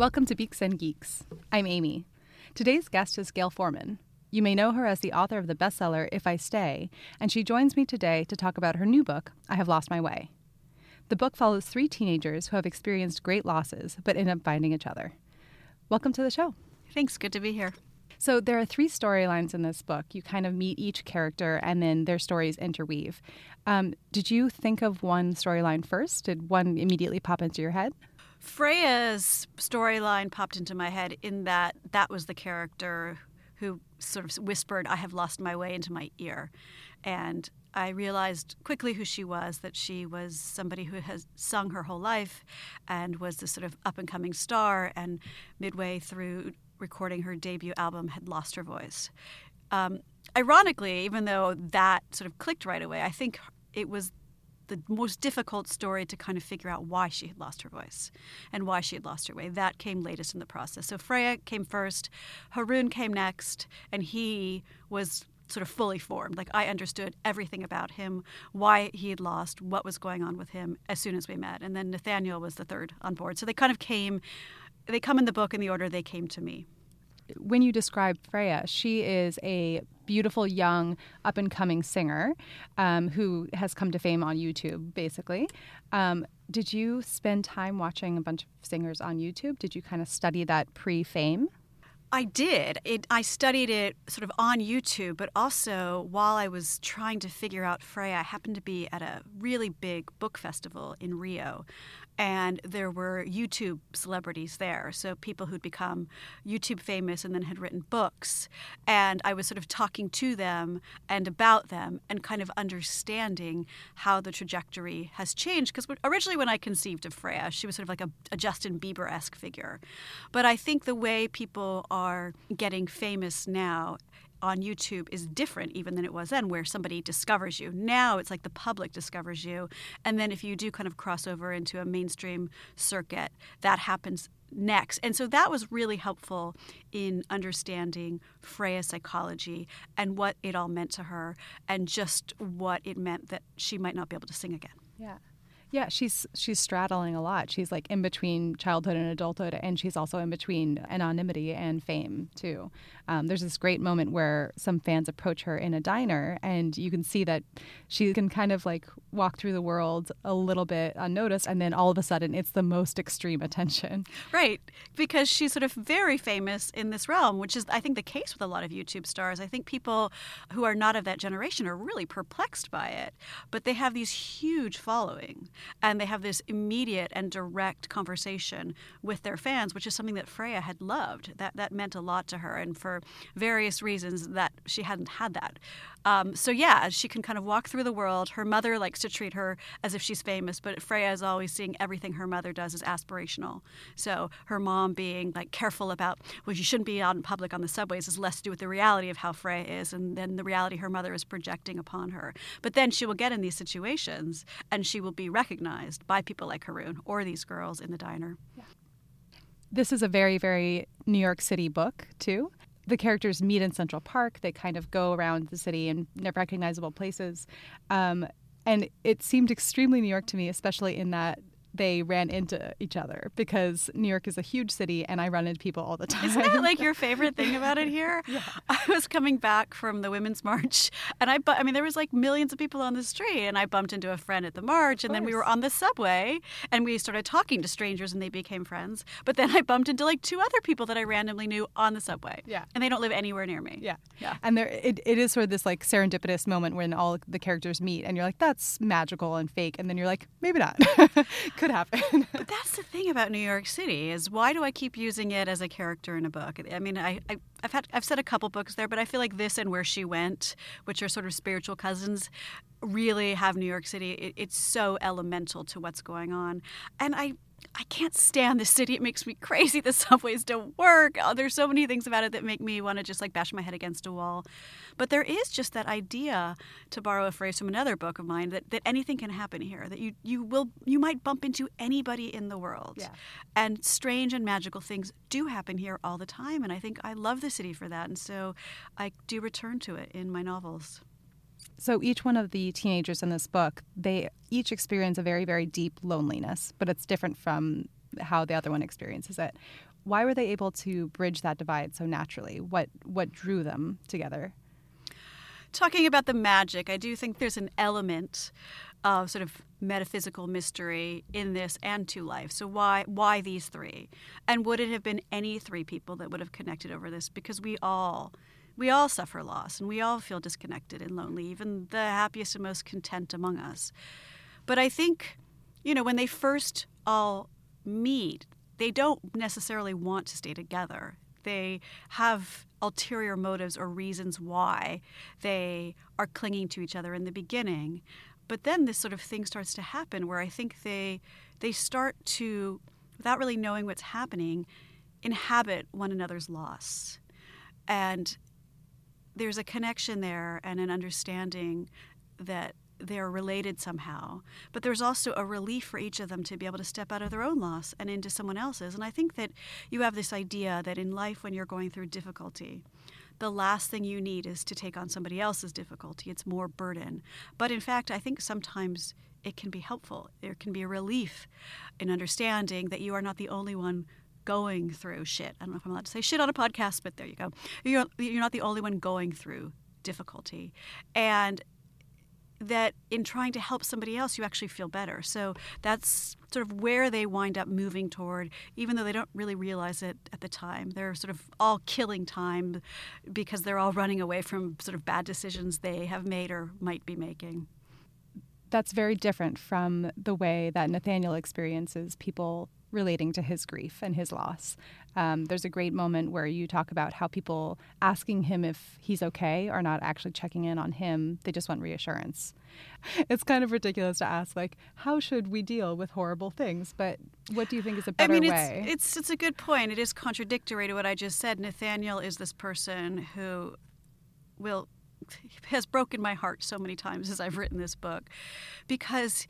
Welcome to Beaks and Geeks. I'm Amy. Today's guest is Gayle Forman. You may know her as the author of the bestseller If I Stay, and she joins me today to talk about her new book, I Have Lost My Way. The book follows three teenagers who have experienced great losses but end up finding each other. Welcome to the show. Thanks, good to be here. So, there are three storylines in this book. You kind of meet each character and then their stories interweave. Um, did you think of one storyline first? Did one immediately pop into your head? Freya's storyline popped into my head in that that was the character who sort of whispered, I have lost my way into my ear. And I realized quickly who she was that she was somebody who has sung her whole life and was this sort of up and coming star, and midway through recording her debut album had lost her voice. Um, ironically, even though that sort of clicked right away, I think it was the most difficult story to kind of figure out why she had lost her voice and why she had lost her way. That came latest in the process. So Freya came first, Harun came next, and he was sort of fully formed. Like I understood everything about him, why he had lost, what was going on with him as soon as we met. And then Nathaniel was the third on board. So they kind of came, they come in the book in the order they came to me when you describe Freya, she is a beautiful young up and coming singer um, who has come to fame on YouTube, basically. Um, did you spend time watching a bunch of singers on YouTube? Did you kind of study that pre fame? I did. It, I studied it sort of on YouTube, but also while I was trying to figure out Freya, I happened to be at a really big book festival in Rio and there were YouTube celebrities there. So people who'd become YouTube famous and then had written books. And I was sort of talking to them and about them and kind of understanding how the trajectory has changed. Because originally, when I conceived of Freya, she was sort of like a, a Justin Bieber esque figure. But I think the way people are getting famous now on YouTube is different even than it was then, where somebody discovers you. Now it's like the public discovers you. And then if you do kind of cross over into a mainstream circuit, that happens next. And so that was really helpful in understanding Freya's psychology and what it all meant to her and just what it meant that she might not be able to sing again. Yeah. Yeah, she's she's straddling a lot. She's like in between childhood and adulthood, and she's also in between anonymity and fame too. Um, there's this great moment where some fans approach her in a diner, and you can see that she can kind of like walk through the world a little bit unnoticed, and then all of a sudden it's the most extreme attention. Right, because she's sort of very famous in this realm, which is I think the case with a lot of YouTube stars. I think people who are not of that generation are really perplexed by it, but they have these huge following and they have this immediate and direct conversation with their fans, which is something that Freya had loved. That that meant a lot to her, and for various reasons that she hadn't had that. Um, so yeah, she can kind of walk through the world. Her mother likes to treat her as if she's famous, but Freya is always seeing everything her mother does as aspirational. So her mom being like careful about well, you shouldn't be out in public on the subways is less to do with the reality of how Freya is, and then the reality her mother is projecting upon her. But then she will get in these situations, and she will be recognized by people like Harun or these girls in the diner. Yeah. This is a very, very New York City book, too the characters meet in Central Park. They kind of go around the city in recognizable places. Um, and it seemed extremely New York to me, especially in that they ran into each other because New York is a huge city and I run into people all the time. Isn't that like your favorite thing about it here? yeah. I was coming back from the Women's March and I, bu- I mean, there was like millions of people on the street and I bumped into a friend at the march and then we were on the subway and we started talking to strangers and they became friends. But then I bumped into like two other people that I randomly knew on the subway. Yeah. And they don't live anywhere near me. Yeah. Yeah. And there, it, it is sort of this like serendipitous moment when all the characters meet and you're like, that's magical and fake. And then you're like, maybe not. could happen. but that's the thing about New York City is why do I keep using it as a character in a book? I mean, I, I have had I've said a couple books there, but I feel like this and Where She Went, which are sort of spiritual cousins, really have New York City. It, it's so elemental to what's going on, and I I can't stand the city. It makes me crazy. The subways don't work. Oh, there's so many things about it that make me want to just like bash my head against a wall. But there is just that idea, to borrow a phrase from another book of mine, that, that anything can happen here. That you you will you might bump into anybody in the world. Yeah. And strange and magical things do happen here all the time. And I think I love the city for that. And so I do return to it in my novels. So each one of the teenagers in this book, they each experience a very, very deep loneliness, but it's different from how the other one experiences it. why were they able to bridge that divide so naturally? What what drew them together? Talking about the magic, I do think there's an element of sort of metaphysical mystery in this and to life. So why why these three? And would it have been any three people that would have connected over this? Because we all we all suffer loss and we all feel disconnected and lonely, even the happiest and most content among us. But I think, you know, when they first all meet, they don't necessarily want to stay together. They have ulterior motives or reasons why they are clinging to each other in the beginning. But then this sort of thing starts to happen where I think they they start to, without really knowing what's happening, inhabit one another's loss. And there's a connection there and an understanding that they're related somehow. But there's also a relief for each of them to be able to step out of their own loss and into someone else's. And I think that you have this idea that in life, when you're going through difficulty, the last thing you need is to take on somebody else's difficulty. It's more burden. But in fact, I think sometimes it can be helpful. There can be a relief in understanding that you are not the only one going through shit. I don't know if I'm allowed to say shit on a podcast, but there you go. You're, you're not the only one going through difficulty. And that in trying to help somebody else, you actually feel better. So that's sort of where they wind up moving toward, even though they don't really realize it at the time. They're sort of all killing time because they're all running away from sort of bad decisions they have made or might be making. That's very different from the way that Nathaniel experiences people relating to his grief and his loss. Um, there's a great moment where you talk about how people asking him if he's okay are not actually checking in on him. They just want reassurance. It's kind of ridiculous to ask, like, how should we deal with horrible things? But what do you think is a better I mean, way? It's, it's, it's a good point. It is contradictory to what I just said. Nathaniel is this person who will has broken my heart so many times as I've written this book because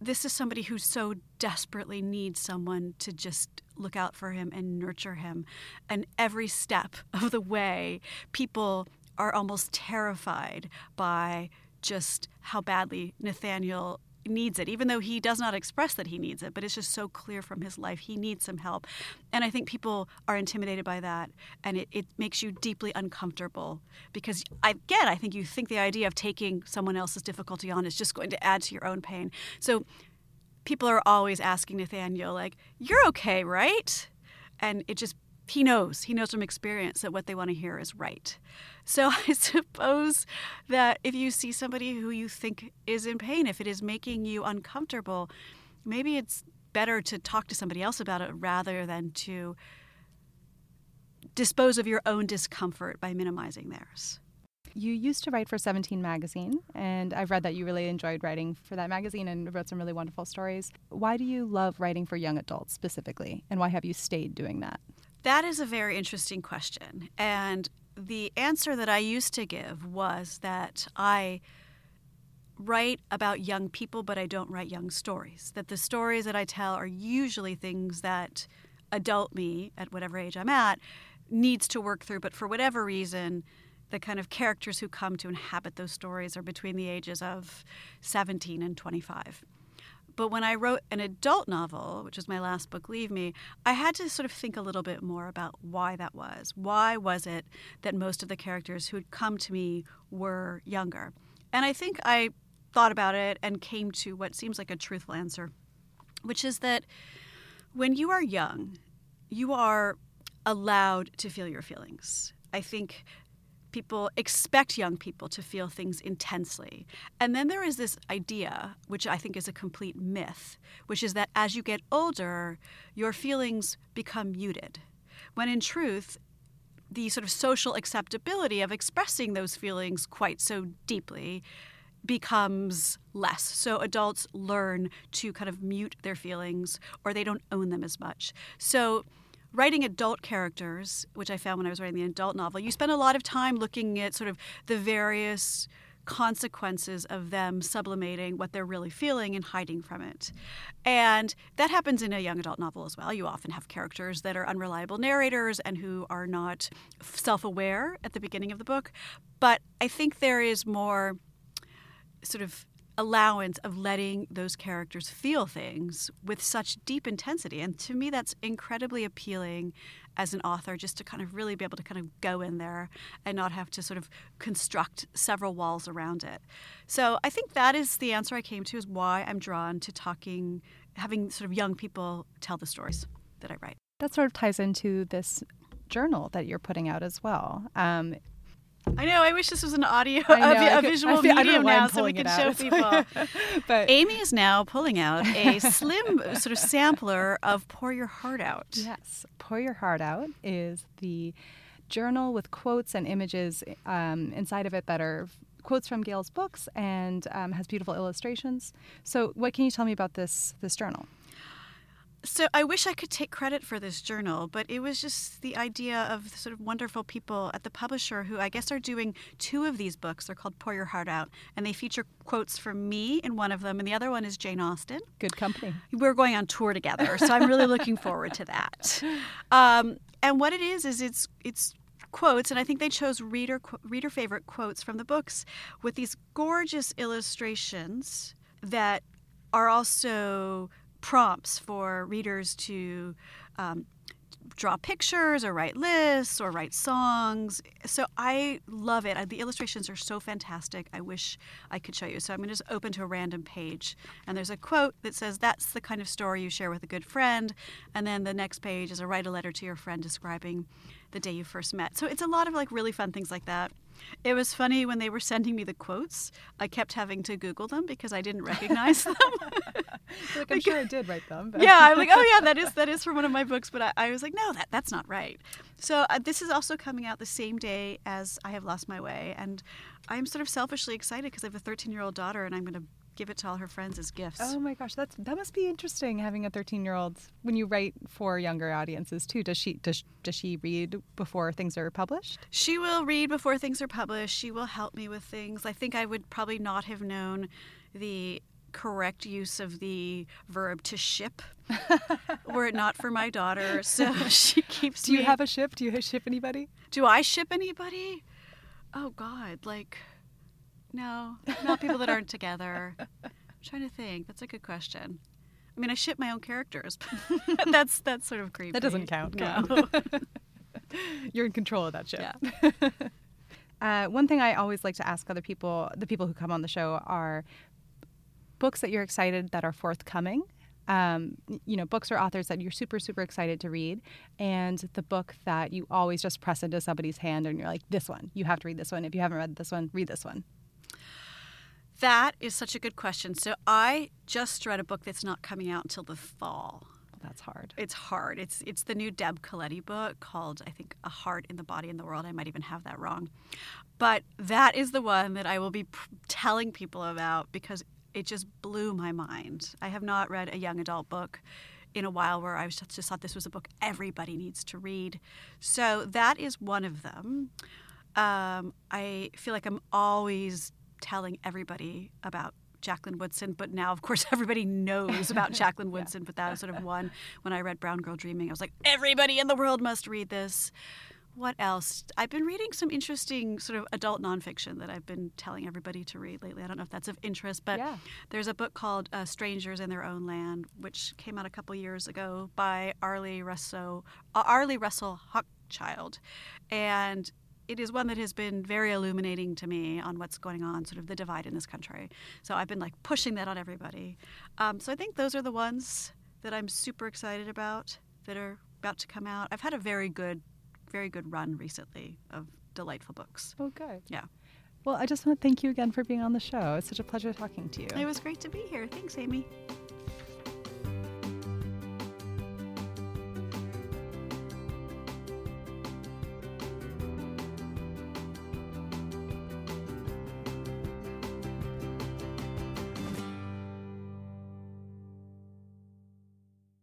this is somebody who so desperately needs someone to just look out for him and nurture him. And every step of the way, people are almost terrified by just how badly Nathaniel needs it, even though he does not express that he needs it, but it's just so clear from his life he needs some help. And I think people are intimidated by that, and it, it makes you deeply uncomfortable because, again, I think you think the idea of taking someone else's difficulty on is just going to add to your own pain. So people are always asking Nathaniel, like, you're okay, right? And it just he knows he knows from experience that what they want to hear is right so i suppose that if you see somebody who you think is in pain if it is making you uncomfortable maybe it's better to talk to somebody else about it rather than to dispose of your own discomfort by minimizing theirs you used to write for 17 magazine, and I've read that you really enjoyed writing for that magazine and wrote some really wonderful stories. Why do you love writing for young adults specifically, and why have you stayed doing that? That is a very interesting question. And the answer that I used to give was that I write about young people, but I don't write young stories. That the stories that I tell are usually things that adult me, at whatever age I'm at, needs to work through, but for whatever reason, the kind of characters who come to inhabit those stories are between the ages of 17 and 25. But when I wrote an adult novel, which was my last book, Leave Me, I had to sort of think a little bit more about why that was. Why was it that most of the characters who had come to me were younger? And I think I thought about it and came to what seems like a truthful answer, which is that when you are young, you are allowed to feel your feelings. I think people expect young people to feel things intensely. And then there is this idea, which I think is a complete myth, which is that as you get older, your feelings become muted. When in truth, the sort of social acceptability of expressing those feelings quite so deeply becomes less. So adults learn to kind of mute their feelings or they don't own them as much. So writing adult characters, which I found when I was writing the adult novel, you spend a lot of time looking at sort of the various consequences of them sublimating what they're really feeling and hiding from it. And that happens in a young adult novel as well. You often have characters that are unreliable narrators and who are not self aware at the beginning of the book. But I think there is more sort of allowance of letting those characters feel things with such deep intensity. And to me, that's incredibly appealing as an author, just to kind of really be able to kind of go in there and not have to sort of construct several walls around it. So I think that is the answer I came to is why I'm drawn to talking, having sort of young people tell the stories that I write. That sort of ties into this journal that you're putting out as well. Um, I know. I wish this was an audio, know, a, a could- visual feel- I don't know medium now, so we can show people. but Amy is now pulling out a slim sort of sampler of "Pour Your Heart Out." Yes, Pour Your Heart Out is the journal with quotes and images um, inside of it that are quotes from Gayle's books and um, has beautiful illustrations. So, what can you tell me about this this journal? So I wish I could take credit for this journal, but it was just the idea of sort of wonderful people at the publisher who I guess are doing two of these books. They're called "Pour Your Heart Out," and they feature quotes from me in one of them, and the other one is Jane Austen. Good company. we're going on tour together, so I'm really looking forward to that. Um, and what it is is it's it's quotes, and I think they chose reader reader favorite quotes from the books with these gorgeous illustrations that are also prompts for readers to. Um, draw pictures or write lists or write songs. So I love it. The illustrations are so fantastic. I wish I could show you. So I'm going to just open to a random page. And there's a quote that says, That's the kind of story you share with a good friend. And then the next page is a write a letter to your friend describing the day you first met. So it's a lot of like really fun things like that. It was funny when they were sending me the quotes, I kept having to Google them because I didn't recognize them. Like, I'm sure I did write them. But yeah, I'm like, oh yeah, that is that is from one of my books, but I, I was like, no, that that's not right. So uh, this is also coming out the same day as I have lost my way, and I'm sort of selfishly excited because I have a 13 year old daughter, and I'm going to give it to all her friends as gifts. Oh my gosh, that's that must be interesting having a 13 year old when you write for younger audiences too. Does she does does she read before things are published? She will read before things are published. She will help me with things. I think I would probably not have known the correct use of the verb to ship were it not for my daughter. So she keeps Do you me- have a ship? Do you ship anybody? Do I ship anybody? Oh God, like no, not people that aren't together. I'm trying to think. That's a good question. I mean, I ship my own characters. but that's that's sort of creepy. That doesn't count. No. You're in control of that ship. Yeah. Uh, one thing I always like to ask other people, the people who come on the show, are books that you're excited that are forthcoming. Um, you know, books or authors that you're super, super excited to read, and the book that you always just press into somebody's hand and you're like, this one, you have to read this one. If you haven't read this one, read this one. That is such a good question. So I just read a book that's not coming out until the fall. That's hard. It's hard. It's it's the new Deb Caletti book called I think A Heart in the Body in the World. I might even have that wrong, but that is the one that I will be pr- telling people about because it just blew my mind. I have not read a young adult book in a while where I was just, just thought this was a book everybody needs to read. So that is one of them. Um, I feel like I'm always telling everybody about Jacqueline Woodson, but now, of course, everybody knows about Jacqueline Woodson. But that was sort of one when I read Brown Girl Dreaming. I was like, everybody in the world must read this. What else? I've been reading some interesting sort of adult nonfiction that I've been telling everybody to read lately. I don't know if that's of interest, but Yeah. there's a book called uh, Strangers in Their Own Land, which came out a couple years ago by Arlie Russell, uh, Arlie Russell Hochschild, and it is one that has been very illuminating to me on what's going on, sort of the divide in this country. So I've been like pushing that on everybody. Um, so I think those are the ones that I'm super excited about that are about to come out. I've had a very good, very good run recently of delightful books. Oh, good. Yeah. Well, I just want to thank you again for being on the show. It's such a pleasure talking to you. It was great to be here. Thanks, Amy.